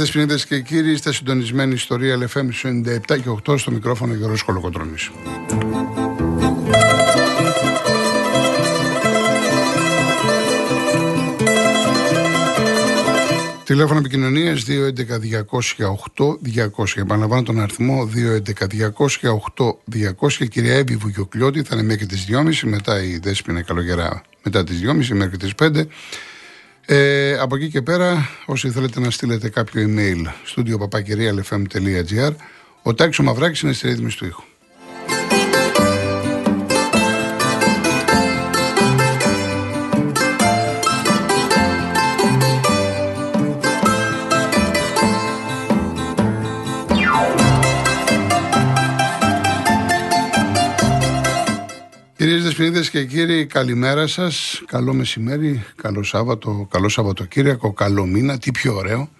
Δεσποινίδε και κύριοι, είστε συντονισμένοι ιστορία LFM 97 και 8 στο μικρόφωνο Γιώργος Κολοκοτρόνη. Τηλέφωνο επικοινωνίας 211-200-8200. Επαναλαμβάνω τον αριθμό 211-200-8200. Κυρία Εύη Βουγιοκλιώτη θα είναι μέχρι τις 2.30. Μετά η Δέσπινα Καλογερά μετά τις 2.30 μέχρι τις 5. Ε, από εκεί και πέρα, όσοι θέλετε να στείλετε κάποιο email, studio papakirialfm.gr, ο Τάξο Μαυράκης είναι στη ρύθμιση του ήχου. Κυρίες Δεσποινίδες και κύριοι, καλημέρα σας, καλό μεσημέρι, καλό Σάββατο, καλό Σαββατοκύριακο, καλό μήνα, τι πιο ωραίο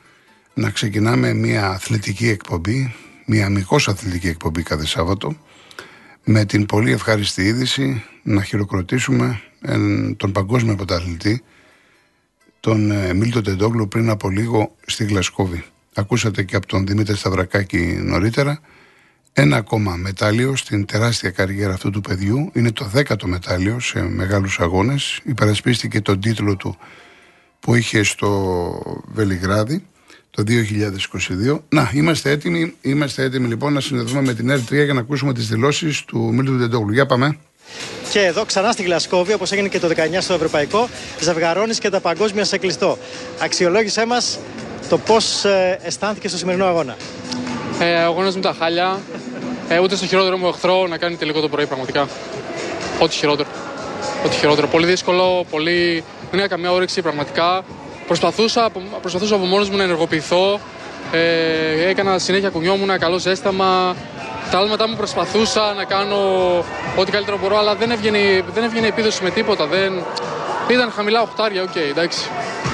να ξεκινάμε μια αθλητική εκπομπή, μια αμυγός αθλητική εκπομπή κάθε Σάββατο με την πολύ ευχάριστη είδηση να χειροκροτήσουμε τον παγκόσμιο πρωταθλητή τον ε, Μίλτο Τεντόγλου πριν από λίγο στη Γλασκόβη. Ακούσατε και από τον Δημήτρη Σταυρακάκη νωρίτερα ένα ακόμα μετάλλιο στην τεράστια καριέρα αυτού του παιδιού. Είναι το δέκατο μετάλλιο σε μεγάλους αγώνες. Υπερασπίστηκε τον τίτλο του που είχε στο Βελιγράδι το 2022. Να, είμαστε έτοιμοι, είμαστε έτοιμοι λοιπόν να συνδεθούμε με την R3 για να ακούσουμε τις δηλώσεις του Μίλτου Ντεντόγλου. Για πάμε. Και εδώ ξανά στη Γλασκόβη, όπως έγινε και το 19 στο Ευρωπαϊκό, ζευγαρώνεις και τα παγκόσμια σε κλειστό. Αξιολόγησέ μας το πώς ε, αισθάνθηκε στο σημερινό αγώνα. Ε, αγώνας τα χάλια. Ε, ούτε στο χειρότερο μου εχθρό να κάνει τελικό το πρωί πραγματικά. Ό,τι χειρότερο. Ό,τι χειρότερο. Πολύ δύσκολο, πολύ... δεν είχα καμία όρεξη πραγματικά. Προσπαθούσα, προσπαθούσα από μόνος μου να ενεργοποιηθώ. Ε, έκανα συνέχεια κουνιόμουν, καλό ζέσταμα. Τα άλματά μου προσπαθούσα να κάνω ό,τι καλύτερο μπορώ, αλλά δεν έβγαινε, δεν έβγαινε επίδοση με τίποτα. Δεν... Ήταν χαμηλά οχτάρια, OK, okay, εντάξει.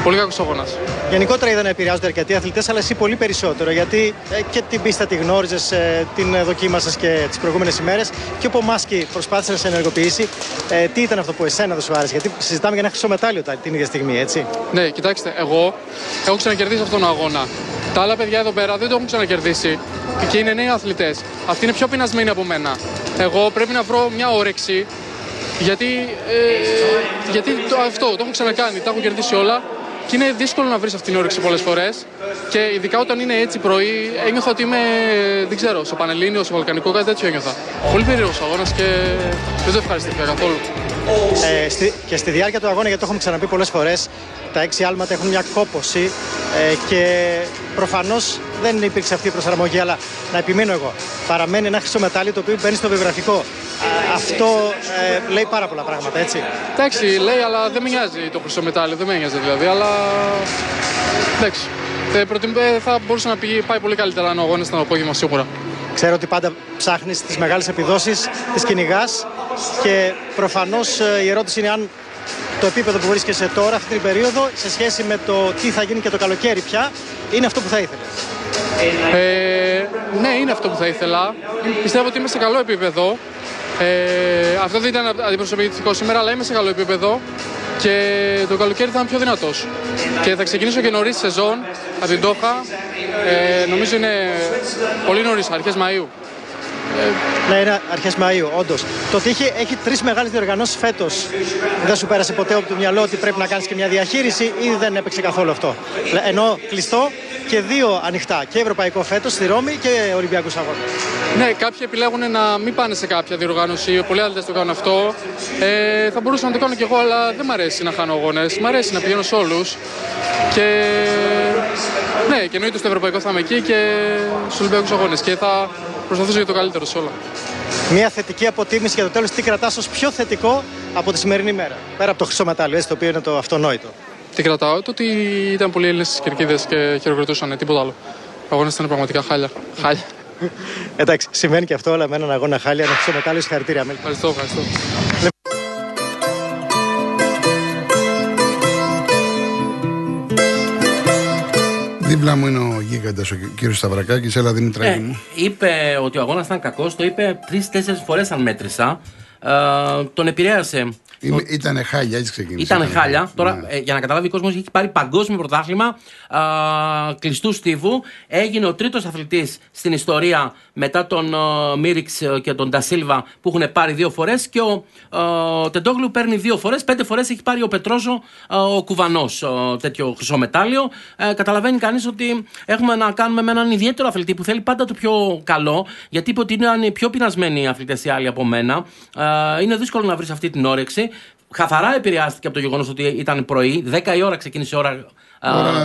Πολύ κακός αγώνας. Γενικότερα είδα να επηρεάζονται αρκετοί αθλητές, αλλά εσύ πολύ περισσότερο. Γιατί ε, και την πίστα τη γνώριζες, ε, την δοκίμασες και τις προηγούμενες ημέρες. Και ο Μάσκι προσπάθησε να σε ενεργοποιήσει. Ε, τι ήταν αυτό που εσένα δεν σου άρεσε, Γιατί συζητάμε για ένα χρυσό μετάλλιο την ίδια στιγμή, έτσι. Ναι, κοιτάξτε, εγώ έχω ξανακερδίσει αυτόν τον αγώνα. Τα άλλα παιδιά εδώ πέρα δεν το έχουν ξανακερδίσει και είναι νέοι αθλητές. Αυτοί είναι πιο πεινασμένοι από μένα. Εγώ πρέπει να βρω μια όρεξη γιατί, ε, γιατί το, αυτό το έχω ξανακάνει, τα έχω κερδίσει όλα και είναι δύσκολο να βρεις αυτή την όρεξη πολλές φορές. Και ειδικά όταν είναι έτσι πρωί, ένιωθα ότι είμαι, δεν ξέρω, στο Πανελλήνιο, στο Βαλκανικό, κάτι τέτοιο ένιωθα. Πολύ περίεργος αγώνας και δεν το ευχαριστήθηκα καθόλου. Ε, στη, και στη διάρκεια του αγώνα, γιατί το έχουμε ξαναπεί πολλές φορές, τα έξι άλματα έχουν μια κόποση ε, και προφανώς δεν υπήρξε αυτή η προσαρμογή, αλλά να επιμείνω εγώ. Παραμένει ένα χρυσό μετάλλιο το οποίο μπαίνει στο βιογραφικό. Αυτό ε, λέει πάρα πολλά πράγματα, έτσι. Εντάξει, λέει, αλλά δεν με νοιάζει το χρυσό μετάλλιο, δεν με νοιάζει δηλαδή, αλλά. Εντάξει. Ε, θα μπορούσε να πήγε, πάει πολύ καλύτερα αν ο αγώνας ήταν απόγευμα σίγουρα. Ξέρω ότι πάντα ψάχνεις τις μεγάλες επιδόσεις, τις κυνηγάς και προφανώς ε, η ερώτηση είναι αν το επίπεδο που βρίσκεσαι τώρα, αυτή την περίοδο, σε σχέση με το τι θα γίνει και το καλοκαίρι πια, είναι αυτό που θα ήθελες. Ε, ναι, είναι αυτό που θα ήθελα. Πιστεύω ότι είμαι σε καλό επίπεδο. Ε, αυτό δεν ήταν αντιπροσωπευτικό σήμερα, αλλά είμαι σε καλό επίπεδο και το καλοκαίρι θα είμαι πιο δυνατός. Και θα ξεκινήσω και νωρίς σεζόν από την Τόχα. Ε, νομίζω είναι πολύ νωρίς, αρχές Μαΐου. Ναι, είναι αρχές Μαΐου, όντως. Το ότι έχει, έχει τρεις μεγάλες διοργανώσεις φέτος, δεν σου πέρασε ποτέ από το μυαλό ότι πρέπει να κάνεις και μια διαχείριση ή δεν έπαιξε καθόλου αυτό. Ενώ κλειστό και δύο ανοιχτά. Και ευρωπαϊκό φέτος στη Ρώμη και Ολυμπιακούς Αγώνες. Ναι, κάποιοι επιλέγουν να μην πάνε σε κάποια διοργάνωση. Πολλοί άλλοι το κάνουν αυτό. Ε, θα μπορούσα να το κάνω κι εγώ, αλλά δεν μου αρέσει να χάνω αγώνες. Μ' αρέσει να πηγαίνω σε όλους. Και ναι, και εννοείται στο ευρωπαϊκό θα είμαι εκεί και στους Ολυμπιακούς Αγώνες. Και θα προσπαθήσω για το καλύτερο σε όλα. Μια θετική αποτίμηση για το τέλος. Τι κρατάς ως πιο θετικό από τη σημερινή μέρα. Πέρα από το χρυσό μετάλλιο, το οποίο είναι το αυτονόητο; Τι κρατάω, το ότι ήταν πολλοί Έλληνες στις κερκίδες και χειροκροτούσαν, τίποτα άλλο. Ο αγώνας ήταν πραγματικά χάλια. χάλια. Εντάξει, σημαίνει και αυτό, αλλά με έναν αγώνα χάλια, ένα χρυσό μετάλλιο, συγχαρητήρια. Ευχαριστώ, ευχαριστώ. Δίπλα μου είναι ο γίγαντας ο κύριος Σταυρακάκης. Έλα, Δημητράκη ε, μου. Είπε ότι ο αγώνας ήταν κακός, το είπε τρει-τέσσερι φορές αν μέτρησα. Ε, τον επηρέασε Ήταν χάλια, έτσι ξεκίνησε. Ήταν χάλια. Τώρα, ναι. ε, για να καταλάβει ο κόσμος, έχει πάρει παγκόσμιο πρωτάθλημα α, κλειστού στίβου. Έγινε ο τρίτος αθλητής στην ιστορία μετά τον Μίριξ και τον Ντασίλβα που έχουν πάρει δύο φορές. Και ο α, Τεντόγλου παίρνει δύο φορές. Πέντε φορές έχει πάρει ο Πετρόζο, ο Κουβανός, τέτοιο χρυσό μετάλλιο. Ε, καταλαβαίνει κανείς ότι έχουμε να κάνουμε με έναν ιδιαίτερο αθλητή που θέλει πάντα το πιο καλό. Γιατί είπε ότι είναι πιο πεινασμένοι αθλητές οι άλλοι από μένα. Ε, είναι δύσκολο να βρεις αυτή την όρεξη. Καθαρά επηρεάστηκε από το γεγονός ότι ήταν πρωί. 10 η ώρα ξεκίνησε η ώρα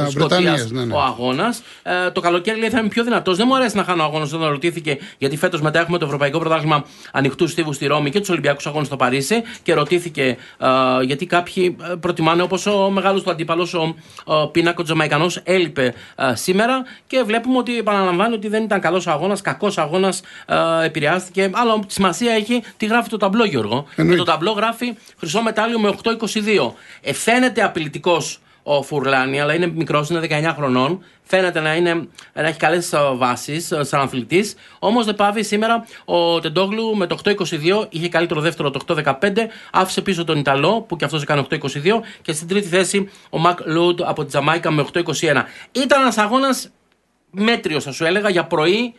Σκοτίας ναι, ναι. ο αγώνας. Ε, το καλοκαίρι λέει θα είμαι πιο δυνατός. Δεν μου αρέσει να χάνω αγώνα όταν ρωτήθηκε, γιατί φέτος μετά έχουμε το Ευρωπαϊκό Πρωτάθλημα Ανοιχτού Στίβου στη Ρώμη και τους Ολυμπιακούς Αγώνες στο Παρίσι. Και ρωτήθηκε ε, γιατί κάποιοι ε, προτιμάνε, όπως ο μεγάλος του αντίπαλος, ο, ο Πίνακος Τζαμαϊκανός, έλειπε ε, σήμερα. Και βλέπουμε ότι επαναλαμβάνει ότι δεν ήταν καλός αγώνας, κακός αγώνας, ε, επηρεάστηκε. Αλλά σημασία έχει τι γράφει το ταμπλό, Γιώργο. Και το ταμπλό γράφει χρυσό μετάλλιο με 8-22. Ε, φαίνεται απειλητικός ο Φουρλάνη, αλλά είναι μικρός, είναι 19 χρονών. Φαίνεται να, είναι, να έχει καλές βάσει ε, σαν αθλητής. Όμως δεν πάβει σήμερα ο Τεντόγλου με το 8-22, είχε καλύτερο δεύτερο το 8-15, άφησε πίσω τον Ιταλό που και αυτός έκανε 8-22 και στην τρίτη θέση ο Μακ Λούντ από τη Τζαμάικα με 8-21. Ήταν ένας αγώνας μέτριος, θα σου έλεγα, για πρωί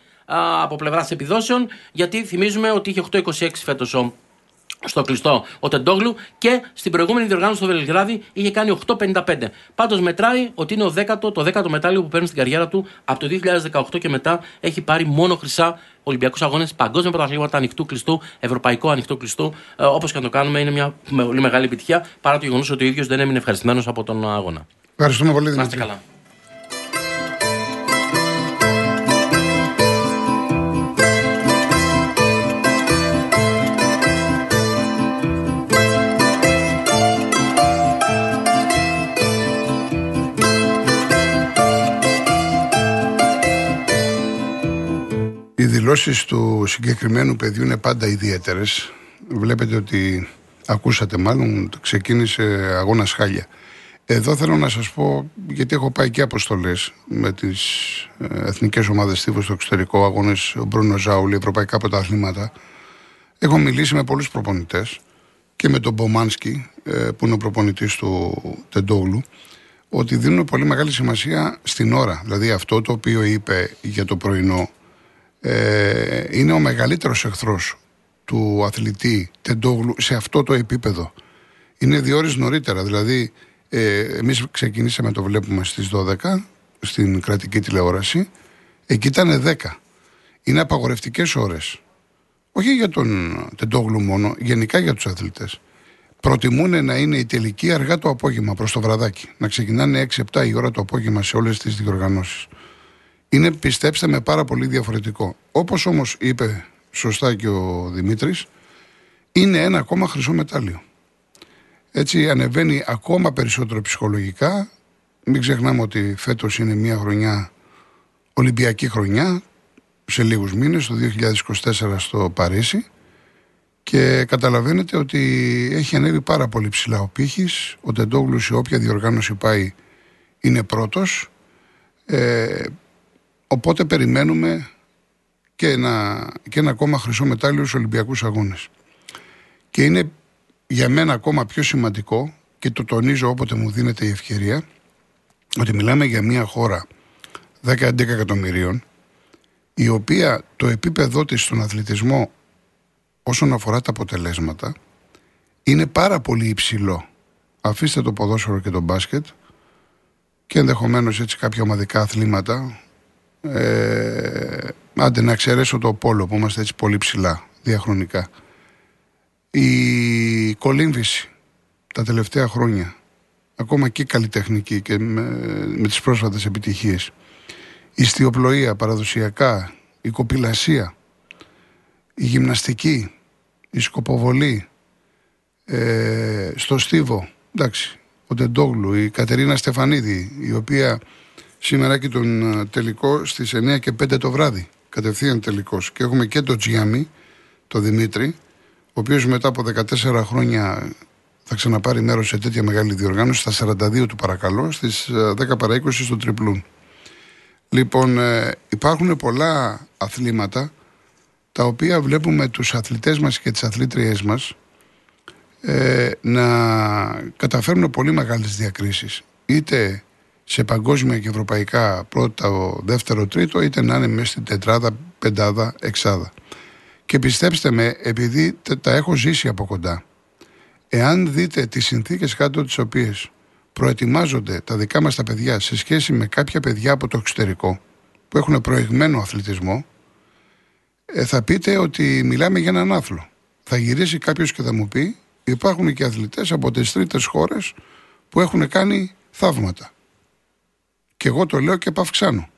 από πλευράς επιδόσεων, γιατί θυμίζουμε ότι είχε 8-26 φέτος ο στο κλειστό ο Τεντόγλου και στην προηγούμενη διοργάνωση στο Βελιγράδι είχε κάνει 8,55. Πάντως μετράει ότι είναι ο δέκατο, το δέκατο μετάλλιο που παίρνει στην καριέρα του από το 2018 και μετά έχει πάρει μόνο χρυσά Ολυμπιακούς Αγώνες, παγκόσμια πρωταθλήματα ανοιχτού κλειστού, ευρωπαϊκό ανοιχτού κλειστού. Ε, Όπως και να το κάνουμε, είναι μια πολύ μεγάλη επιτυχία παρά το γεγονός ότι ο ίδιος δεν έμεινε ευχαριστημένος από τον αγώνα. Ευχαριστούμε πολύ, Να καλά. Δηλώσεις του συγκεκριμένου παιδιού είναι πάντα ιδιαίτερες. Βλέπετε ότι ακούσατε μάλλον ξεκίνησε αγώνας χάλια. Εδώ θέλω να σας πω, γιατί έχω πάει και αποστολές με τις ε, εθνικές ομάδες τύπου στο εξωτερικό, αγώνες Μπρούνο Ζάουλη, ευρωπαϊκά πρωταθλήματα. Έχω μιλήσει με πολλούς προπονητές και με τον Μπομάνσκι, ε, που είναι ο προπονητής του Τεντόγλου, ότι δίνουν πολύ μεγάλη σημασία στην ώρα. Δηλαδή αυτό το οποίο είπε για το πρωινό ε, είναι ο μεγαλύτερος εχθρός του αθλητή Τεντόγλου σε αυτό το επίπεδο. Είναι δύο ώρες νωρίτερα, δηλαδή ε, εμείς ξεκινήσαμε το βλέπουμε στις 12 στην κρατική τηλεόραση, εκεί ήταν 10. Είναι απαγορευτικές ώρες. Όχι για τον Τεντόγλου μόνο, γενικά για τους αθλητές. Προτιμούν να είναι η τελική αργά το απόγευμα προς το βραδάκι. Να ξεκινάνε 6-7 η ώρα το απόγευμα σε όλες τις διοργανώσεις είναι πιστέψτε με πάρα πολύ διαφορετικό. Όπως όμως είπε σωστά και ο Δημήτρης, είναι ένα ακόμα χρυσό μετάλλιο. Έτσι ανεβαίνει ακόμα περισσότερο ψυχολογικά. Μην ξεχνάμε ότι φέτος είναι μια χρονιά, Ολυμπιακή χρονιά, σε λίγους μήνες, το 2024 στο Παρίσι. Και καταλαβαίνετε ότι έχει ανέβει πάρα πολύ ψηλά ο πύχης. Ο Τεντόγλου σε όποια διοργάνωση πάει είναι πρώτος. Ε, Οπότε περιμένουμε και ένα, και ένα ακόμα χρυσό μετάλλιο στους Ολυμπιακούς Αγώνες. Και είναι για μένα ακόμα πιο σημαντικό και το τονίζω όποτε μου δίνεται η ευκαιρία ότι μιλάμε για μια χώρα 10-11 εκατομμυρίων η οποία το επίπεδό της στον αθλητισμό όσον αφορά τα αποτελέσματα είναι πάρα πολύ υψηλό. Αφήστε το ποδόσφαιρο και το μπάσκετ και ενδεχομένως έτσι κάποια ομαδικά αθλήματα ε, άντε να εξαιρέσω το πόλο που είμαστε έτσι πολύ ψηλά διαχρονικά. Η κολύμβηση τα τελευταία χρόνια, ακόμα και καλλιτεχνική και με, με τις πρόσφατες επιτυχίες, η στιοπλοεία παραδοσιακά, η κοπηλασία, η γυμναστική, η σκοποβολή, ε, στο Στίβο, εντάξει, ο Τεντόγλου, η Κατερίνα Στεφανίδη, η οποία Σήμερα και τον ε, τελικό στις 9 και 5 το βράδυ. Κατευθείαν τελικός. Και έχουμε και τον Τζιάμι, τον Δημήτρη, ο οποίος μετά από 14 χρόνια θα ξαναπάρει μέρος σε τέτοια μεγάλη διοργάνωση, στα 42 του παρακαλώ, στις 10 ε, παρα 20 στο τριπλούν. Λοιπόν, ε, υπάρχουν πολλά αθλήματα τα οποία βλέπουμε τους αθλητές μας και τις αθλήτριές μας ε, να καταφέρουν πολύ μεγάλες διακρίσεις. Είτε σε παγκόσμια και ευρωπαϊκά πρώτο, δεύτερο, τρίτο, είτε να είναι μέσα στην τετράδα, πεντάδα, εξάδα. Και πιστέψτε με, επειδή τα έχω ζήσει από κοντά, εάν δείτε τις συνθήκες κάτω τις οποίες προετοιμάζονται τα δικά μας τα παιδιά σε σχέση με κάποια παιδιά από το εξωτερικό που έχουν προηγμένο αθλητισμό, ε, θα πείτε ότι μιλάμε για έναν άθλο. Θα γυρίσει κάποιος και θα μου πει υπάρχουν και αθλητές από τις τρίτες χώρες που έχουν κάνει θαύματα. Και εγώ το λέω και παυξάνω.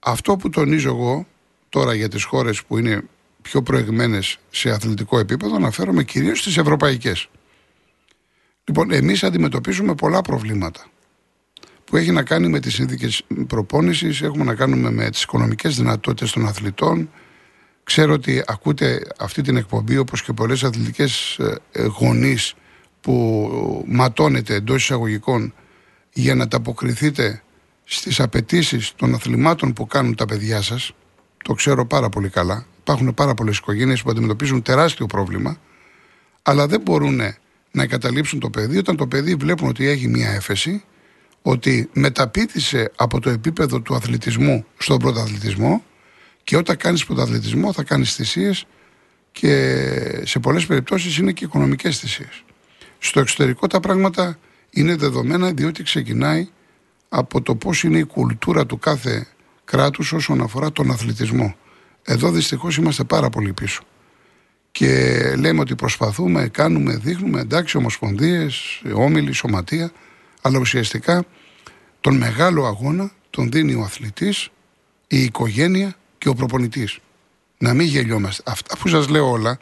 Αυτό που τονίζω εγώ τώρα για τις χώρες που είναι πιο προηγμένες σε αθλητικό επίπεδο αναφέρομαι κυρίως στις ευρωπαϊκές. Λοιπόν, εμείς αντιμετωπίζουμε πολλά προβλήματα που έχει να κάνει με τις σύνδικες προπόνησης, έχουμε να κάνουμε με τις οικονομικές δυνατότητες των αθλητών. Ξέρω ότι ακούτε αυτή την εκπομπή όπως και πολλές αθλητικές ε, γονείς που ματώνετε εντός εισαγωγικών για να ταποκριθείτε στις απαιτήσεις των αθλημάτων που κάνουν τα παιδιά σας. Το ξέρω πάρα πολύ καλά. Υπάρχουν πάρα πολλές οικογένειες που αντιμετωπίζουν τεράστιο πρόβλημα αλλά δεν μπορούν να εγκαταλείψουν το παιδί όταν το παιδί βλέπουν ότι έχει μια έφεση ότι μεταπίτησε από το επίπεδο του αθλητισμού στον πρωταθλητισμό και όταν κάνεις πρωταθλητισμό θα κάνεις θυσίες και σε πολλές περιπτώσεις είναι και οικονομικές θυσίες. Στο εξωτερικό τα πράγματα είναι δεδομένα διότι ξεκινάει από το πώς είναι η κουλτούρα του κάθε κράτους όσον αφορά τον αθλητισμό. Εδώ δυστυχώς είμαστε πάρα πολύ πίσω. Και λέμε ότι προσπαθούμε, κάνουμε, δείχνουμε, εντάξει, ομοσπονδίες, όμιλοι, σωματεία, αλλά ουσιαστικά τον μεγάλο αγώνα τον δίνει ο αθλητής, η οικογένεια και ο προπονητής. Να μην γελιόμαστε. Αυτά που σας λέω όλα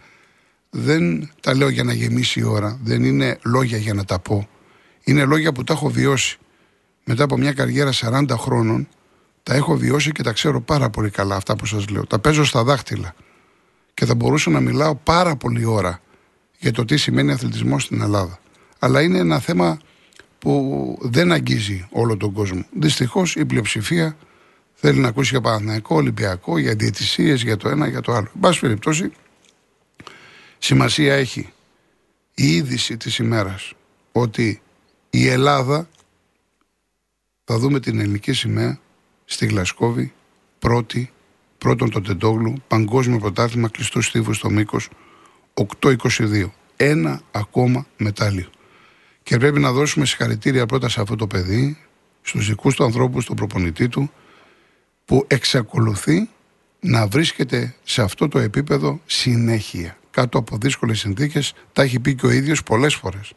δεν τα λέω για να γεμίσει η ώρα, δεν είναι λόγια για να τα πω. Είναι λόγια που τα έχω βιώσει. Μετά από μια καριέρα 40 χρόνων, τα έχω βιώσει και τα ξέρω πάρα πολύ καλά αυτά που σας λέω. Τα παίζω στα δάχτυλα. Και θα μπορούσα να μιλάω πάρα πολύ ώρα για το τι σημαίνει αθλητισμό στην Ελλάδα. Αλλά είναι ένα θέμα που δεν αγγίζει όλο τον κόσμο. Δυστυχώς η πλειοψηφία θέλει να ακούσει για Παναθηναϊκό, Ολυμπιακό, για διαιτησίες, για το ένα, για το άλλο. Εν πάση περιπτώσει, σημασία έχει η είδηση της ημέρας ότι η Ελλάδα θα δούμε την ελληνική σημαία στη Γλασκόβη πρώτη, πρώτον το Τεντόγλου, παγκόσμιο πρωτάθλημα κλειστού στίβου στο μήκος 8-22. Ένα ακόμα μετάλλιο. Και πρέπει να δώσουμε συγχαρητήρια πρώτα σε αυτό το παιδί, στους δικούς του ανθρώπους, τον προπονητή του, που εξακολουθεί να βρίσκεται σε αυτό το επίπεδο συνέχεια. Κάτω από δύσκολες συνθήκες, τα έχει πει και ο ίδιος πολλές φορές.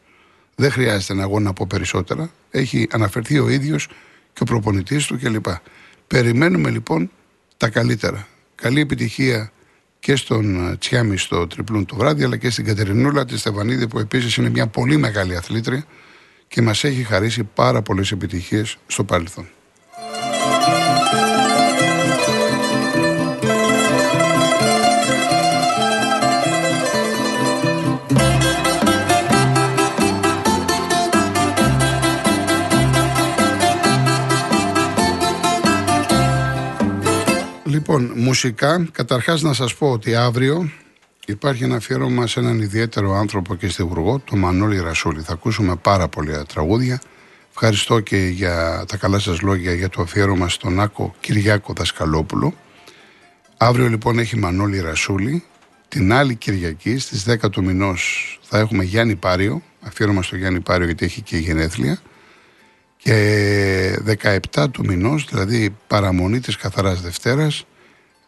Δεν χρειάζεται να εγώ να πω περισσότερα. Έχει αναφερθεί ο ίδιος και ο προπονητής του κλπ. Περιμένουμε λοιπόν τα καλύτερα. Καλή επιτυχία και στον ε, Τσιάμι στο τριπλούν το βράδυ, αλλά και στην Κατερινούλα τη Στεβανίδη, που επίσης είναι μια πολύ μεγάλη αθλήτρια και μας έχει χαρίσει πάρα πολλές επιτυχίες στο παρελθόν. Μουσικά, καταρχάς να σας πω ότι αύριο υπάρχει ένα αφιέρωμα σε έναν ιδιαίτερο άνθρωπο και στιβουργό, τον Μανώλη Ρασούλη. Θα ακούσουμε πάρα πολλά τραγούδια. Ευχαριστώ και για τα καλά σας λόγια για το αφιέρωμα στον Άκο Κυριάκο Δασκαλόπουλο. Αύριο λοιπόν έχει Μανώλη Ρασούλη. Την άλλη Κυριακή στις 10 του μηνός θα έχουμε Γιάννη Πάριο, αφιέρωμα στο Γιάννη Πάριο γιατί έχει και γενέθλια. Και 17 του μηνός, δηλαδή παραμονή της Καθαράς Δευτέρας,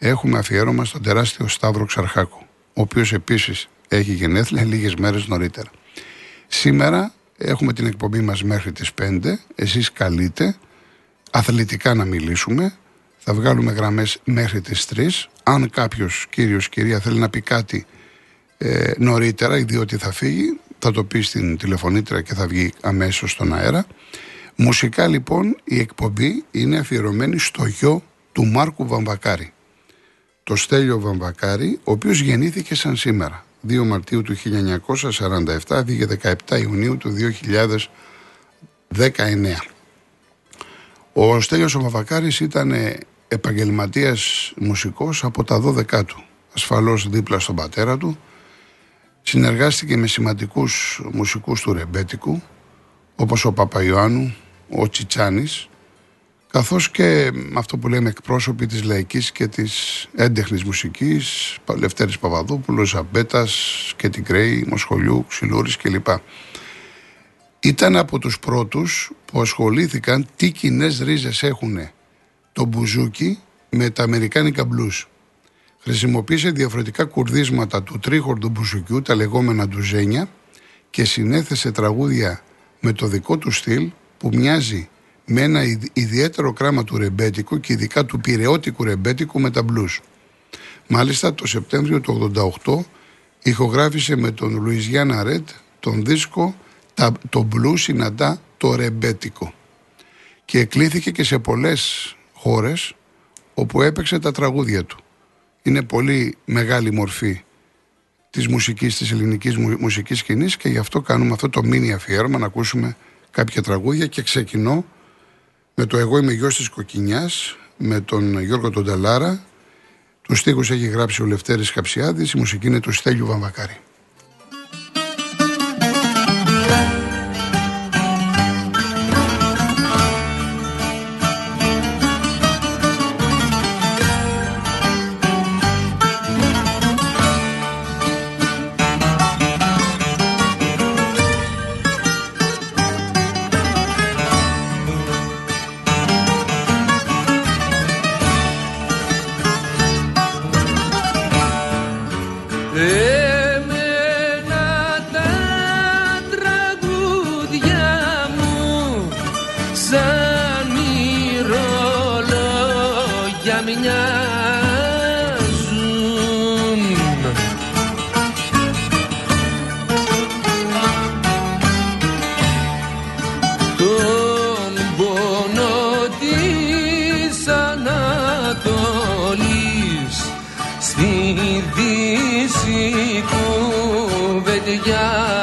έχουμε αφιέρωμα στον τεράστιο Σταύρο Ξαρχάκου, ο οποίος επίσης έχει γενέθλια λίγες μέρες νωρίτερα. Σήμερα έχουμε την εκπομπή μας μέχρι τις 5, εσείς καλείτε αθλητικά να μιλήσουμε, θα βγάλουμε γραμμές μέχρι τις 3. Αν κάποιος κύριος, κυρία θέλει να πει κάτι ε, νωρίτερα, διότι θα φύγει, θα το πει στην τηλεφωνήτρια και θα βγει αμέσως στον αέρα. Μουσικά λοιπόν η εκπομπή είναι αφιερωμένη στο γιο του Μάρκου Βαμβακάρη. Το Στέλιο Βαμβακάρη, ο οποίος γεννήθηκε σαν σήμερα. 2 Μαρτίου του 1947, βγήκε 17 Ιουνίου του 2019. Ο Στέλιος ο Βαμβακάρης ήταν επαγγελματίας μουσικός από τα 12 του. Ασφαλώς δίπλα στον πατέρα του. Συνεργάστηκε με σημαντικούς μουσικούς του ρεμπέτικου, όπως ο Παπαϊωάννου, ο Τσιτσάνης, καθώς και αυτό που λέμε εκπρόσωποι της λαϊκής και της έντεχνης μουσικής, Λευτέρης Παπαδόπουλος, Ζαμπέτας, Κέτι Γκρέι, Μοσχολιού, Ξυλούρης κλπ. Ήταν από τους πρώτους που ασχολήθηκαν τι κοινές ρίζες έχουν το μπουζούκι με τα αμερικάνικα μπλούς. Χρησιμοποίησε διαφορετικά κουρδίσματα του τρίχορντου μπουζουκιού, τα λεγόμενα ντουζένια και συνέθεσε τραγούδια με το δικό του στυλ που μοιάζει με ένα ιδιαίτερο κράμα του ρεμπέτικου και ειδικά του πυρεώτικου ρεμπέτικου με τα μπλούς. Μάλιστα το Σεπτέμβριο του 88 ηχογράφησε με τον Λουιζιάννα Ρετ τον δίσκο «Το μπλού συναντά το ρεμπέτικο» και εκλήθηκε και σε πολλές χώρες όπου έπαιξε τα τραγούδια του. Είναι πολύ μεγάλη μορφή της μουσικής, της ελληνικής μουσικής σκηνής και γι' αυτό κάνουμε αυτό το μίνι αφιέρωμα να ακούσουμε κάποια τραγούδια και ξεκινώ με το «Εγώ είμαι γιος της Κοκκινιάς» με τον Γιώργο τον Ταλάρα. Τους στίχους έχει γράψει ο Λευτέρης Καψιάδης, η μουσική είναι του Στέλιου Βαμβακάρη. Hallelujah.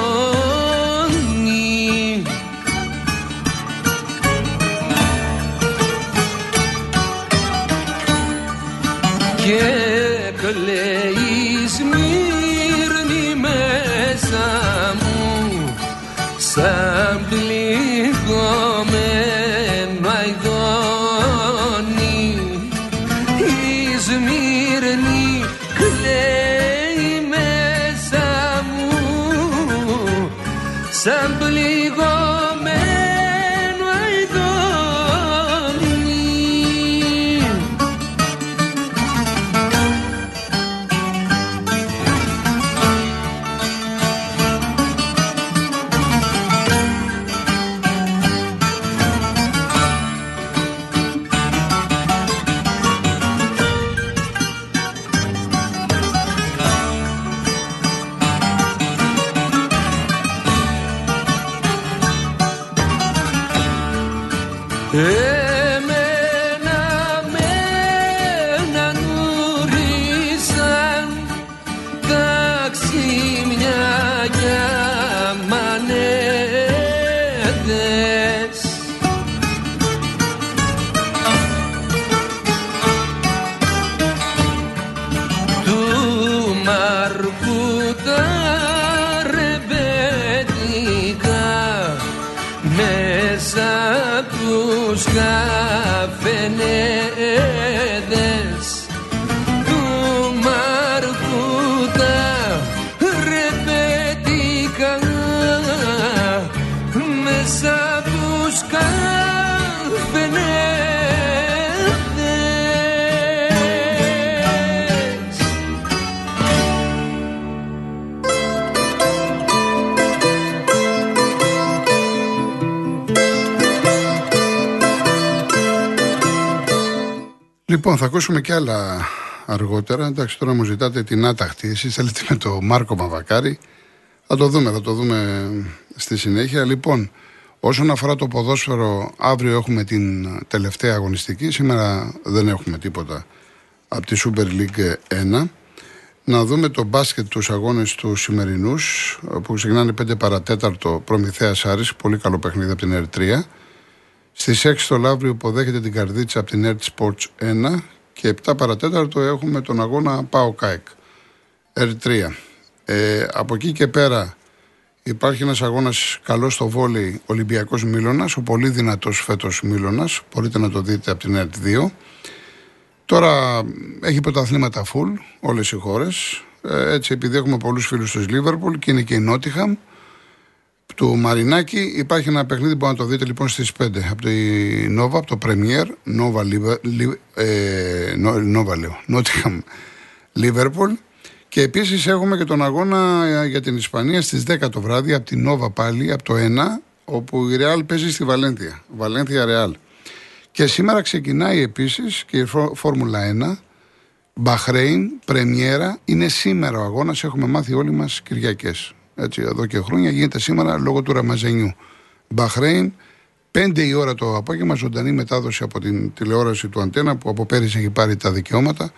από Λοιπόν, θα ακούσουμε και άλλα αργότερα. Εντάξει, τώρα μου ζητάτε την άταχτη. Εσείς θέλετε με το Μάρκο Μαβακάρη. Θα το δούμε, θα το δούμε στη συνέχεια. Λοιπόν, όσον αφορά το ποδόσφαιρο, αύριο έχουμε την τελευταία αγωνιστική. Σήμερα δεν έχουμε τίποτα από τη Super League 1. Να δούμε το μπάσκετ τους αγώνες τους σημερινούς που ξεκινάνε 5 παρατέταρτο Προμηθέας Άρης, πολύ καλό παιχνίδι από την ΕΡΤ3. Στις 6 το Λαύριο υποδέχεται την Καρδίτσα από την ΕΡΤ Sports 1 και 7 παρά τέταρτο έχουμε τον αγώνα ΠΑΟΚ ΑΕΚ, ΕΡΤ3. Ε, από εκεί και πέρα υπάρχει ένας αγώνας καλός στο βόλεϊ Ολυμπιακός Μίλωνας, ο πολύ δυνατός φέτος Μίλωνας, μπορείτε να το δείτε από την ΕΡΤ2. Τώρα έχει πρωταθλήματα full όλες οι χώρες. Ε, έτσι επειδή έχουμε πολλούς φίλους της Λίβερπουλ και είναι και η Νότιγχαμ του Μαρινάκη υπάρχει ένα παιχνίδι που να το δείτε λοιπόν στις 5 από τη Νόβα, από το Premier Νόβα, ε, Νόβα λέω, Νότιχαμ Λίβερπουλ και επίσης έχουμε και τον αγώνα για την Ισπανία στις 10 το βράδυ από την Νόβα πάλι, από το 1 όπου η Ρεάλ παίζει στη Βαλένθια, Βαλένθια Ρεάλ. Και σήμερα ξεκινάει επίσης και η Φόρμουλα 1. Μπαχρέιν, πρεμιέρα, είναι σήμερα ο αγώνας. Έχουμε μάθει όλοι μας Κυριακές. Έτσι, εδώ και χρόνια γίνεται σήμερα λόγω του Ραμαζενιού. Μπαχρέιν, 5 η ώρα το απόγευμα, ζωντανή μετάδοση από την τηλεόραση του Αντένα που από πέρυσι έχει πάρει τα δικαιώματα.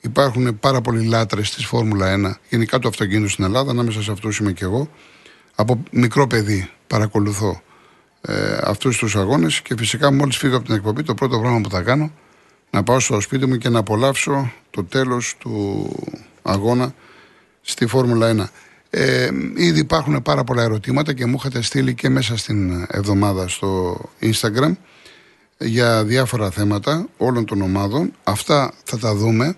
Υπάρχουν πάρα πολλοί λάτρες της Φόρμουλα 1, γενικά το αυτοκίνητο στην Ελλάδα. Ανάμεσα σε αυτούς είμαι και εγώ. Από μικρό παιδί παρακολουθώ ε, αυτούς τους αγώνες και φυσικά μόλις φύγω από την εκπομπή το πρώτο πράγμα που θα κάνω να πάω στο σπίτι μου και να απολαύσω το τέλος του αγώνα στη Φόρμουλα 1. Ε, ήδη υπάρχουν πάρα πολλά ερωτήματα και μου είχατε στείλει και μέσα στην εβδομάδα στο Instagram για διάφορα θέματα όλων των ομάδων. Αυτά θα τα δούμε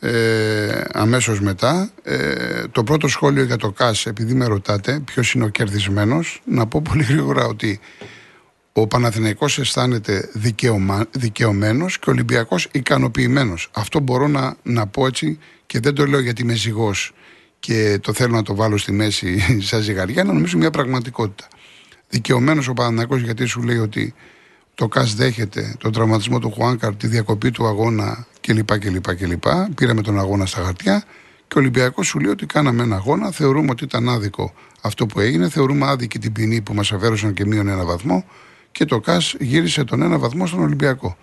ε, αμέσως μετά. Ε, το πρώτο σχόλιο για το ΚΑΣ, επειδή με ρωτάτε ποιος είναι ο κερδισμένος, να πω πολύ γρήγορα ότι ο Παναθηναϊκός αισθάνεται δικαιωμα, δικαιωμένος και ο Ολυμπιακός ικανοποιημένος. Αυτό μπορώ να, να πω έτσι και δεν το λέω γιατί είμαι ζυγός και το θέλω να το βάλω στη μέση σαν ζυγαριά, να νομίζω μια πραγματικότητα. Δικαιωμένος ο Παναθηναϊκός γιατί σου λέει ότι το ΚΑΣ δέχεται τον τραυματισμό του Χουάνκαρ, τη διακοπή του αγώνα κλπ. κλπ, κλπ. Πήραμε τον αγώνα στα χαρτιά και ο Ολυμπιακός σου λέει ότι κάναμε ένα αγώνα. Θεωρούμε ότι ήταν άδικο αυτό που έγινε. Θεωρούμε άδικη την ποινή που μας αφαίρεσαν και μείον ένα βαθμό. Και το ΚΑΣ γύρισε τον ένα βαθμό στον Ολυμπιακό.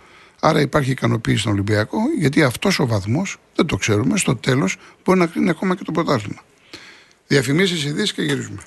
Άρα υπάρχει ικανοποίηση στον Ολυμπιακό, γιατί αυτός ο βαθμός, δεν το ξέρουμε, στο τέλος μπορεί να κρίνει ακόμα και το πρωτάθλημα. Διαφημίσεις, ειδήσεις και γυρίζουμε.